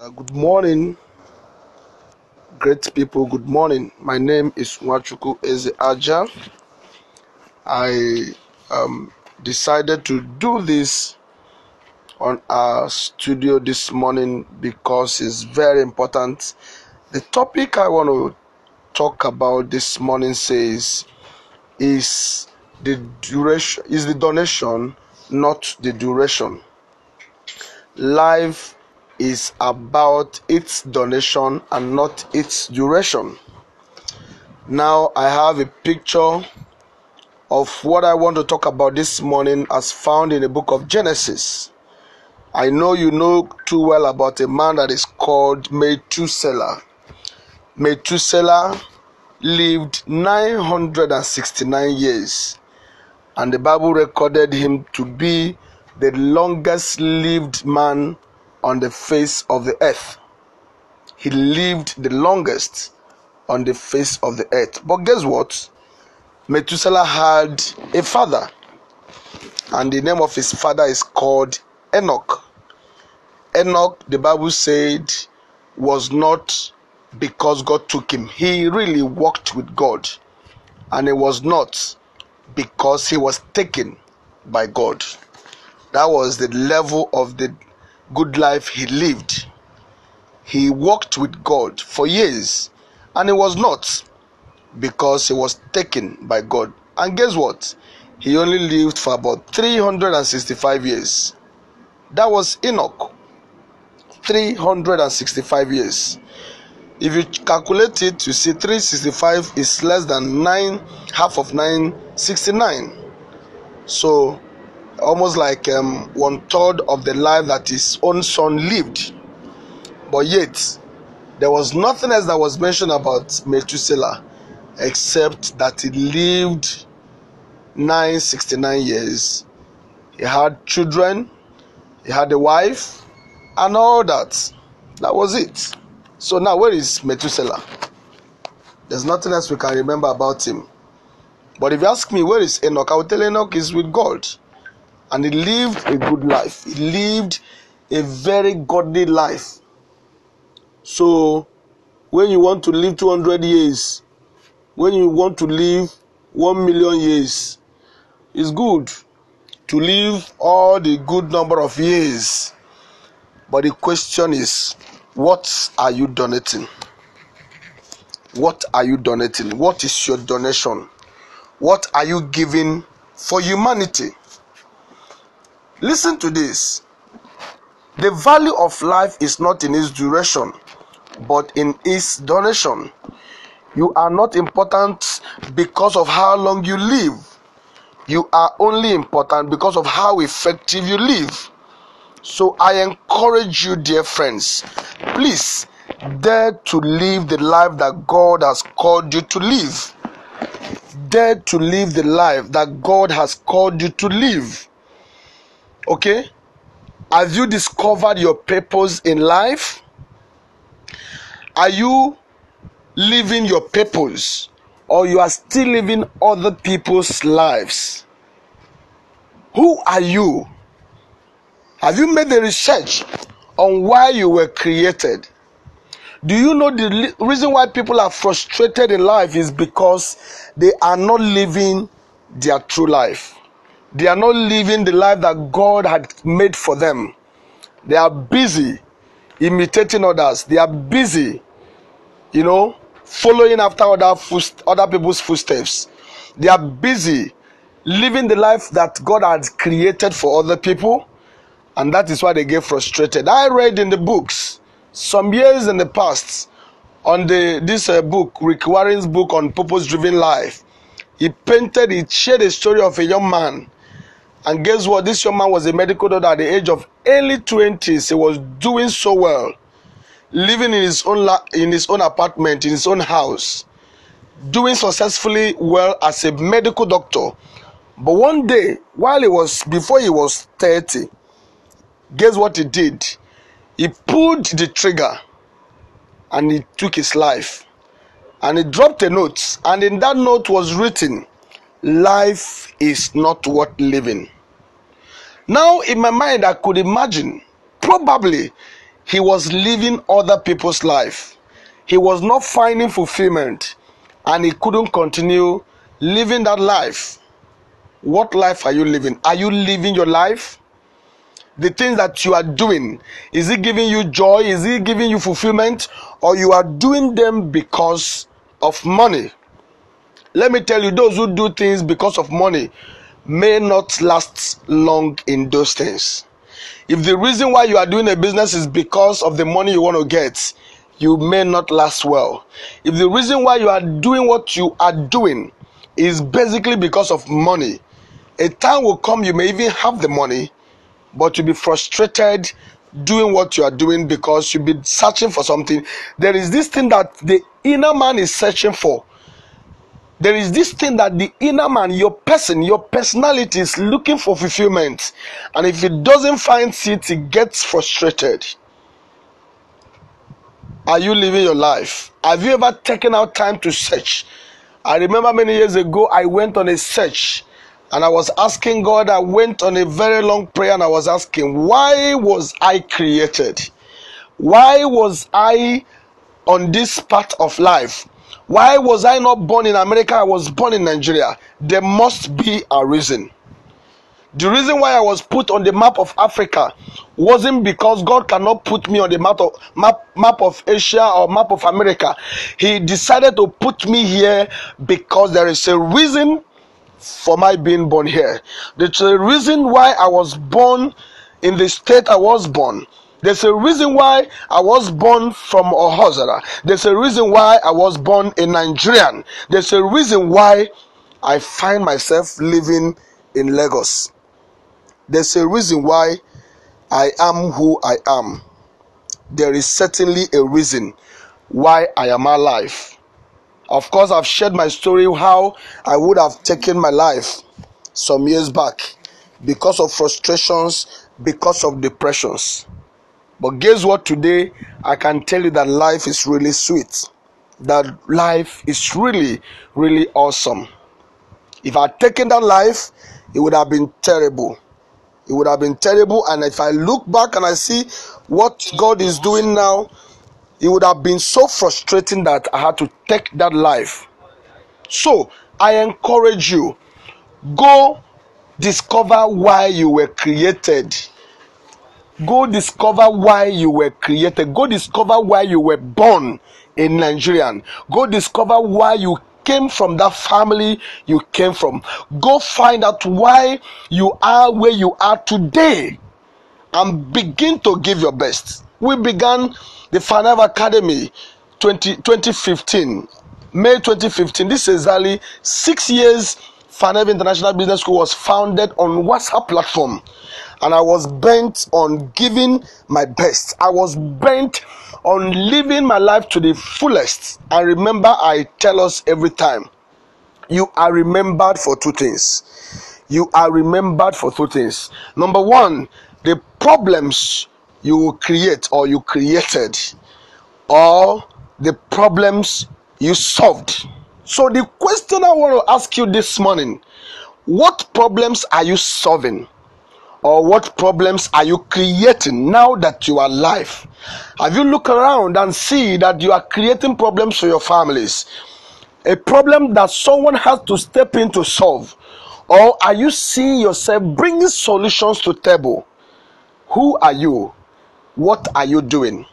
Uh, good morning, great people. Good morning. My name is Nwachukwu Eze Aja. I um, decided to do this on our studio this morning because it's very important. The topic I want to talk about this morning says is the duration is the donation, not the duration. Life is about its donation and not its duration. Now, I have a picture of what I want to talk about this morning as found in the book of Genesis. I know you know too well about a man that is called Methuselah. Methuselah lived 969 years, and the Bible recorded him to be the longest lived man on the face of the earth. He lived the longest on the face of the earth. But guess what? Methuselah had a father, and the name of his father is called Enoch. Enoch, the Bible said, was not because God took him. He really walked with God, and it was not because he was taken by God. That was the level of the good life he lived. He walked with God for years, and it was not because he was taken by God. And guess what? He only lived for about 365 years. That was Enoch. 365 years. If you calculate it, you see 365 is less than 9, half of 969. So almost like um, one third of the life that his own son lived. But yet, there was nothing else that was mentioned about Methuselah except that he lived 969 years. He had children, he had a wife, and all that. That was it. So now, where is Methuselah? There's nothing else we can remember about him. But if you ask me, where is Enoch? I will tell Enoch is with God and he lived a good life. He lived a very godly life. So, when you want to live 200 years, when you want to live 1 million years, it's good to live all the good number of years. But the question is, what are you donating? What are you donating? What is your donation? What are you giving for humanity? Listen to this. The value of life is not in its duration, but in its donation. You are not important because of how long you live. You are only important because of how effective you live. So I encourage you, dear friends, please dare to live the life that God has called you to live. Dare to live the life that God has called you to live. Okay? Have you discovered your purpose in life? Are you living your purpose or you are still living other people's lives? Who are you? Have you made the research on why you were created? Do you know the reason why people are frustrated in life is because they are not living their true life? They are not living the life that God had made for them. They are busy imitating others. They are busy, you know, following after other other people's footsteps. They are busy living the life that God had created for other people, and that is why they get frustrated. I read in the books some years in the past on the this uh, book, Rick Warren's book on purpose-driven life. He painted, he shared a story of a young man and guess what? This young man was a medical doctor at the age of early 20s. He was doing so well, living in his own la- in his own apartment, in his own house, doing successfully well as a medical doctor. But one day, while he was before he was 30, guess what he did? He pulled the trigger and he took his life. And he dropped a note, and in that note was written, Life is not worth living. Now, in my mind, I could imagine probably he was living other people's life. He was not finding fulfillment and he couldn't continue living that life. What life are you living? Are you living your life? The things that you are doing, is it giving you joy? Is it giving you fulfillment? Or you are doing them because of money? Let me tell you, those who do things because of money may not last long in those things. If the reason why you are doing a business is because of the money you want to get, you may not last well. If the reason why you are doing what you are doing is basically because of money, a time will come you may even have the money, but you'll be frustrated doing what you are doing because you'll be searching for something. There is this thing that the inner man is searching for. There is this thing that the inner man, your person, your personality is looking for fulfillment. And if it doesn't find it, it gets frustrated. Are you living your life? Have you ever taken out time to search? I remember many years ago, I went on a search and I was asking God, I went on a very long prayer and I was asking, why was I created? Why was I on this part of life? Why was I not born in America? I was born in Nigeria. There must be a reason. The reason why I was put on the map of Africa wasn't because God cannot put me on the map of map, map of Asia or map of America. He decided to put me here because there is a reason for my being born here. A reason why I was born in the state I was born. There's a reason why I was born from Ohaozara. There's a reason why I was born a Nigerian. There's a reason why I find myself living in Lagos. There's a reason why I am who I am. There is certainly a reason why I am alive. Of course, I've shared my story how I would have taken my life some years back because of frustrations, because of depressions. But guess what? Today, I can tell you that life is really sweet. That life is really, really awesome. If I had taken that life, it would have been terrible it would have been terrible. And if I look back and I see what God is doing now, it would have been so frustrating that I had to take that life. So I encourage you go discover why you were created. Go discover why you were created. Go discover why you were born a Nigerian. Go discover why you came from that family you came from. Go find out why you are where you are today and begin to give your best. We began the Fanev Academy 20, 2015, May 2015. This is exactly six years. Fanev International Business School was founded on WhatsApp platform, and I was bent on giving my best. I was bent on living my life to the fullest. And remember, I tell us every time you are remembered for two things. You are remembered for two things. Number one, the problems you create or you created, or the problems you solved. So, the question I want to ask you this morning what problems are you solving? Or what problems are you creating now that you are alive? Have you look around and see that you are creating problems for your families? A problem that someone has to step in to solve? Or are you seeing yourself bringing solutions to table? Who are you? What are you doing?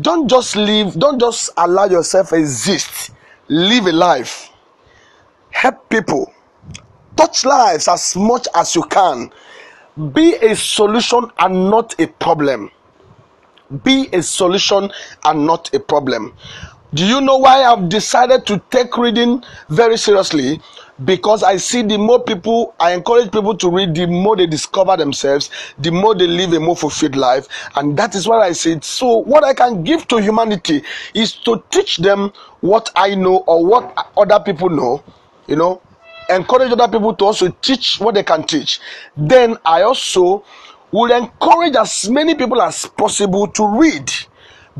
Don't just live, don't just allow yourself exist. Live a life. Help people. Touch lives as much as you can be a solution and not a problem. Be a solution and not a problem. Do you know why I've decided to take reading very seriously? Because I see the more people, I encourage people to read, the more they discover themselves, the more they live a more fulfilled life. And that is what I said, so what I can give to humanity is to teach them what I know or what other people know, you know, encourage other people to also teach what they can teach. Then I also will encourage as many people as possible to read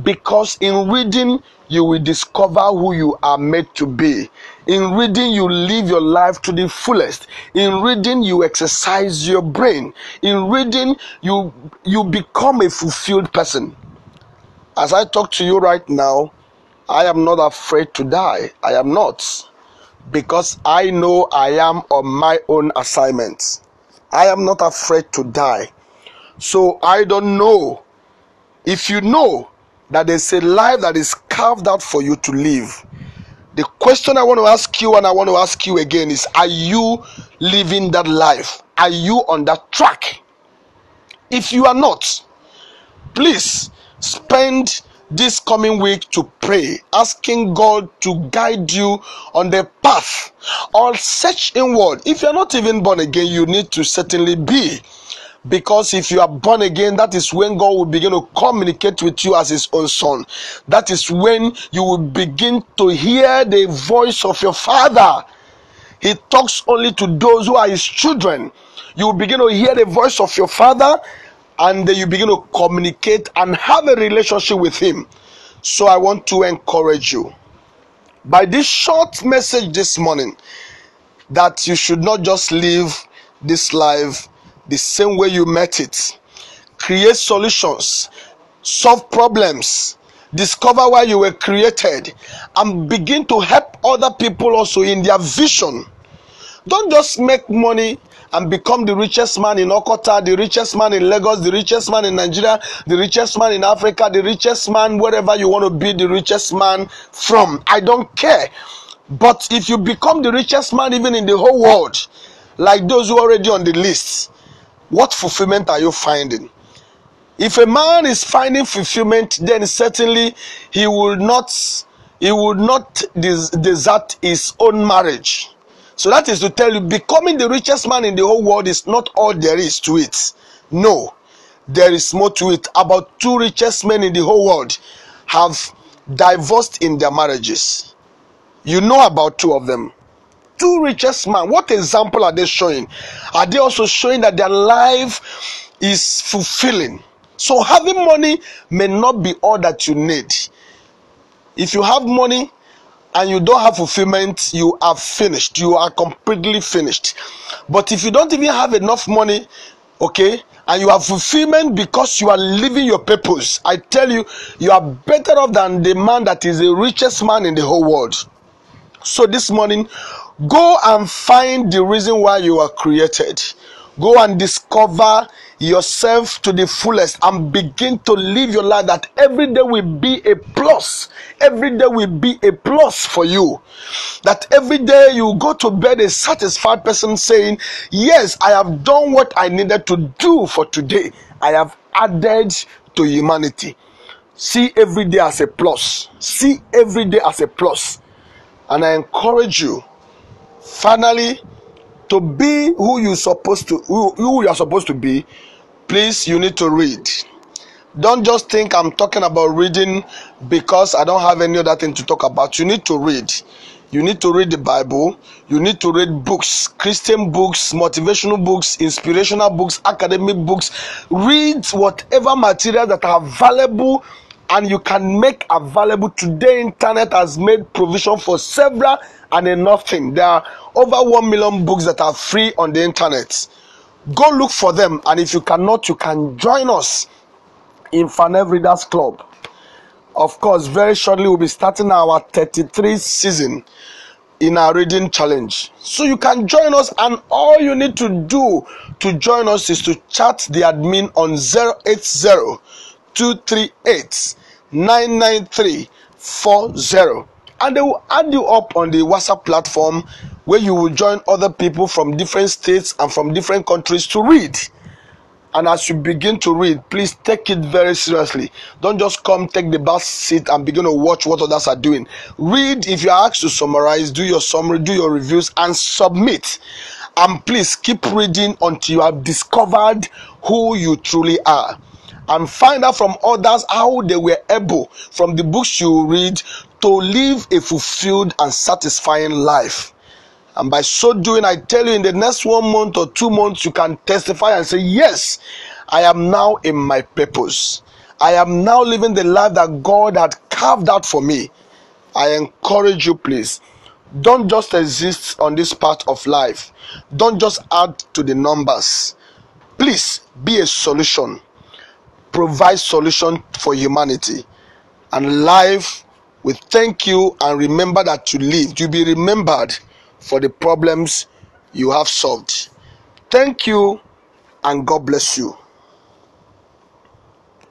because in reading you will discover who you are made to be. In reading, you live your life to the fullest. In reading, you exercise your brain. In reading, you you become a fulfilled person. As I talk to you right now, I am not afraid to die. I am not. Because I know I am on my own assignment. I am not afraid to die. So I don't know. If you know that there's a life that is carved out for you to live, the question I want to ask you and I want to ask you again is Are you living that life? Are you on that track? If you are not, please spend this coming week to pray, asking God to guide you on the path or search inward. If you're not even born again, you need to certainly be. Because if you are born again, that is when God will begin to communicate with you as His own Son. That is when you will begin to hear the voice of your Father. He talks only to those who are His children. You will begin to hear the voice of your Father and then you begin to communicate and have a relationship with Him. So I want to encourage you by this short message this morning that you should not just live this life the same way you met it. Create solutions, solve problems, discover why you were created, and begin to help other people also in their vision. Don't just make money and become the richest man in Okota, the richest man in Lagos, the richest man in Nigeria, the richest man in Africa, the richest man wherever you want to be the richest man from. I don't care. But if you become the richest man even in the whole world, like those who are already on the list, what fulfillment are you finding? If a man is finding fulfillment, then certainly he will not he will not des- desert his own marriage. So that is to tell you, becoming the richest man in the whole world is not all there is to it. No, there is more to it. About two richest men in the whole world have divorced in their marriages. You know about two of them. Two richest men. What example are they showing? Are they also showing that their life is fulfilling? So having money may not be all that you need. If you have money, and you don't have fulfillment, you are finished. You are completely finished. But if you don't even have enough money, okay, and you have fulfillment because you are living your purpose, I tell you, you are better off than the man that is the richest man in the whole world. So this morning, go and find the reason why you are created. Go and discover yourself to the fullest and begin to live your life that every day will be a plus. Every day will be a plus for you. That every day you go to bed a satisfied person saying, Yes, I have done what I needed to do for today. I have added to humanity. See every day as a plus. See every day as a plus. And I encourage you, finally, to be who you supposed to who, who you are supposed to be please you need to read. Don't just think i'm talking about reading because i don't have any other thing to talk about. You need to read. You need to read the bible. You need to read books christian books motivational books inspirational books academic books. Read whatever material that are available and you can make available. Today internet has made provision for several and enough thing there are over 1 million books that are free on the internet go look for them and if you cannot you can join us in fanev club. Of course very shortly we'll be starting our 33 season in our reading challenge. So you can join us and all you need to do to join us is to chat the admin on 080 238 99340 and they will add you up on the WhatsApp platform where you will join other people from different states and from different countries to read. And as you begin to read, please take it very seriously. Don't just come, take the back seat, and begin to watch what others are doing. Read if you're asked to summarize, do your summary, do your reviews, and submit. And please keep reading until you have discovered who you truly are and find out from others how they were able, from the books you read, to live a fulfilled and satisfying life. And by so doing, I tell you, in the next one month or two months, you can testify and say, Yes, I am now in my purpose. I am now living the life that God had carved out for me. I encourage you, please. Don't just exist on this part of life. Don't just add to the numbers. Please be a solution. Provide solution for humanity and life will thank you and remember that you lived. You'll be remembered for the problems you have solved. Thank you and God bless you.